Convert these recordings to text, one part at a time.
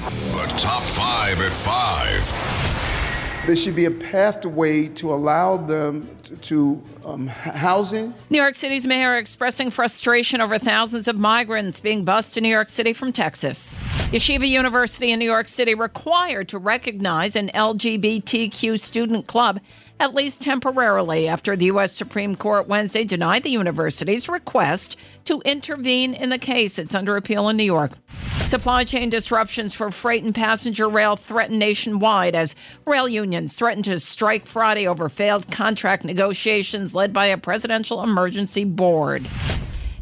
The top five at five. There should be a pathway to allow them to um, housing. New York City's mayor expressing frustration over thousands of migrants being bused to New York City from Texas. Yeshiva University in New York City required to recognize an LGBTQ student club at least temporarily after the U.S. Supreme Court Wednesday denied the university's request to intervene in the case. It's under appeal in New York. Supply chain disruptions for freight and passenger rail threaten nationwide as rail unions threaten to strike Friday over failed contract negotiations led by a presidential emergency board.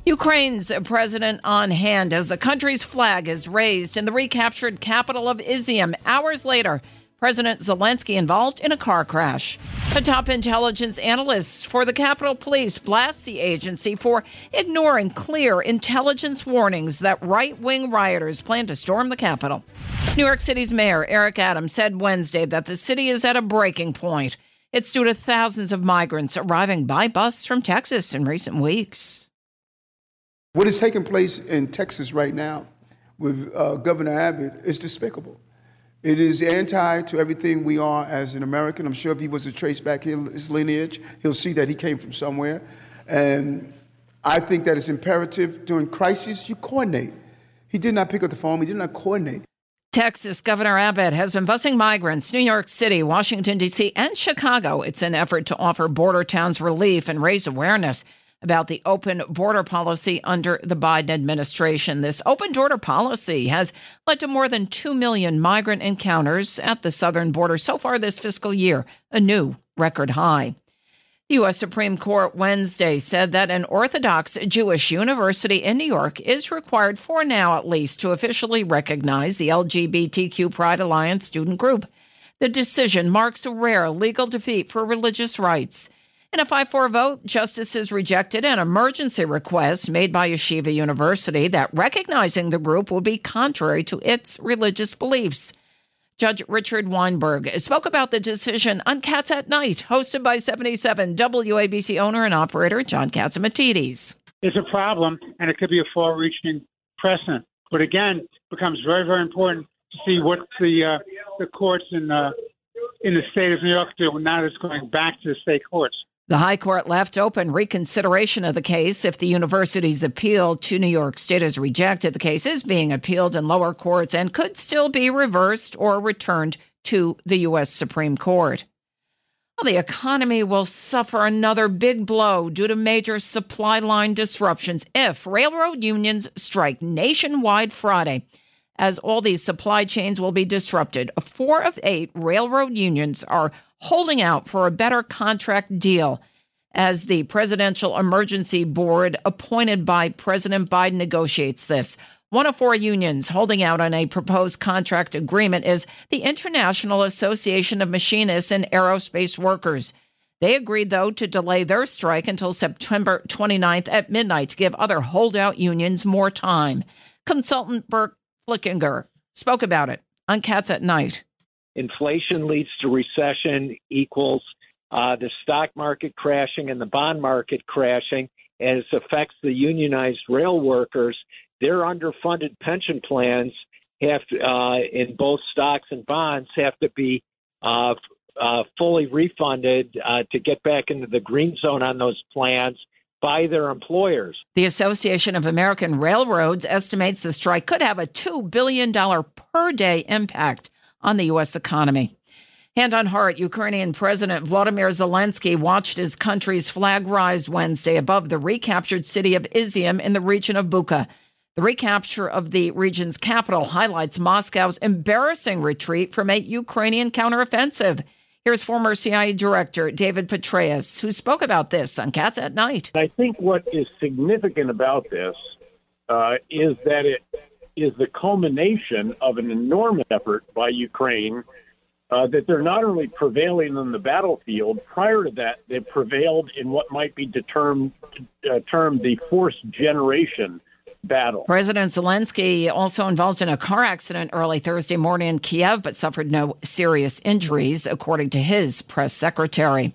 Ukraine's president on hand as the country's flag is raised in the recaptured capital of Izium hours later. President Zelensky involved in a car crash. A top intelligence analyst for the Capitol Police blasts the agency for ignoring clear intelligence warnings that right wing rioters plan to storm the Capitol. New York City's Mayor Eric Adams said Wednesday that the city is at a breaking point. It's due to thousands of migrants arriving by bus from Texas in recent weeks. What is taking place in Texas right now with uh, Governor Abbott is despicable. It is anti to everything we are as an American. I'm sure if he was to trace back his lineage, he'll see that he came from somewhere. And I think that it's imperative during crises, you coordinate. He did not pick up the phone, he did not coordinate. Texas Governor Abbott has been busing migrants New York City, Washington, D.C., and Chicago. It's an effort to offer border towns relief and raise awareness about the open border policy under the Biden administration. This open border policy has led to more than 2 million migrant encounters at the southern border so far this fiscal year, a new record high. The U.S. Supreme Court Wednesday said that an Orthodox Jewish university in New York is required for now at least to officially recognize the LGBTQ Pride Alliance student group. The decision marks a rare legal defeat for religious rights. In a 5 4 vote, justices rejected an emergency request made by Yeshiva University that recognizing the group would be contrary to its religious beliefs. Judge Richard Weinberg spoke about the decision on Cats at Night, hosted by 77 WABC owner and operator John Catsimatidis. It's a problem, and it could be a far reaching precedent. But again, it becomes very, very important to see what the uh, the courts in uh, in the state of New York do now that it's going back to the state courts. The High Court left open reconsideration of the case if the university's appeal to New York State is rejected. The case is being appealed in lower courts and could still be reversed or returned to the U.S. Supreme Court. Well, the economy will suffer another big blow due to major supply line disruptions if railroad unions strike nationwide Friday, as all these supply chains will be disrupted. Four of eight railroad unions are holding out for a better contract deal as the Presidential Emergency Board appointed by President Biden negotiates this. One of four unions holding out on a proposed contract agreement is the International Association of Machinists and Aerospace Workers. They agreed, though, to delay their strike until September 29th at midnight to give other holdout unions more time. Consultant Burt Flickinger spoke about it on Cats at Night. Inflation leads to recession equals uh, the stock market crashing and the bond market crashing as affects the unionized rail workers. Their underfunded pension plans have to, uh, in both stocks and bonds have to be uh, uh, fully refunded uh, to get back into the green zone on those plans by their employers. The Association of American Railroads estimates the strike could have a $2 billion per day impact on the U.S. economy. Hand on heart, Ukrainian President Vladimir Zelensky watched his country's flag rise Wednesday above the recaptured city of Izium in the region of Bucha. The recapture of the region's capital highlights Moscow's embarrassing retreat from a Ukrainian counteroffensive. Here's former CIA Director David Petraeus, who spoke about this on Cats at Night. I think what is significant about this uh, is that it is the culmination of an enormous effort by Ukraine uh, that they're not only prevailing on the battlefield, prior to that, they prevailed in what might be uh, termed the force generation battle. President Zelensky also involved in a car accident early Thursday morning in Kiev, but suffered no serious injuries, according to his press secretary.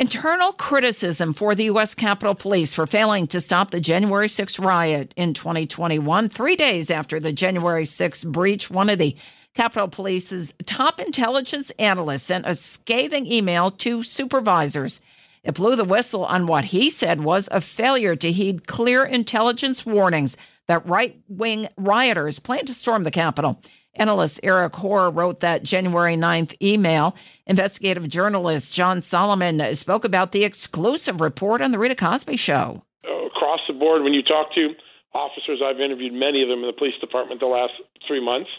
Internal criticism for the U.S. Capitol Police for failing to stop the January 6 riot in 2021, three days after the January 6 breach. One of the Capitol Police's top intelligence analysts sent a scathing email to supervisors. It blew the whistle on what he said was a failure to heed clear intelligence warnings that right wing rioters plan to storm the Capitol. Analyst Eric Hoare wrote that January 9th email. Investigative journalist John Solomon spoke about the exclusive report on The Rita Cosby Show. Across the board, when you talk to officers, I've interviewed many of them in the police department the last three months.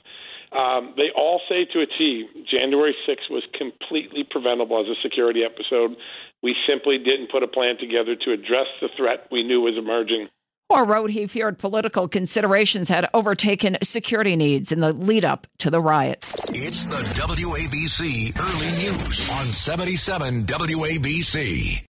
Um, they all say to a T, January 6th was completely preventable as a security episode. We simply didn't put a plan together to address the threat we knew was emerging. Or wrote he feared political considerations had overtaken security needs in the lead up to the riot. It's the WABC Early News on 77 WABC.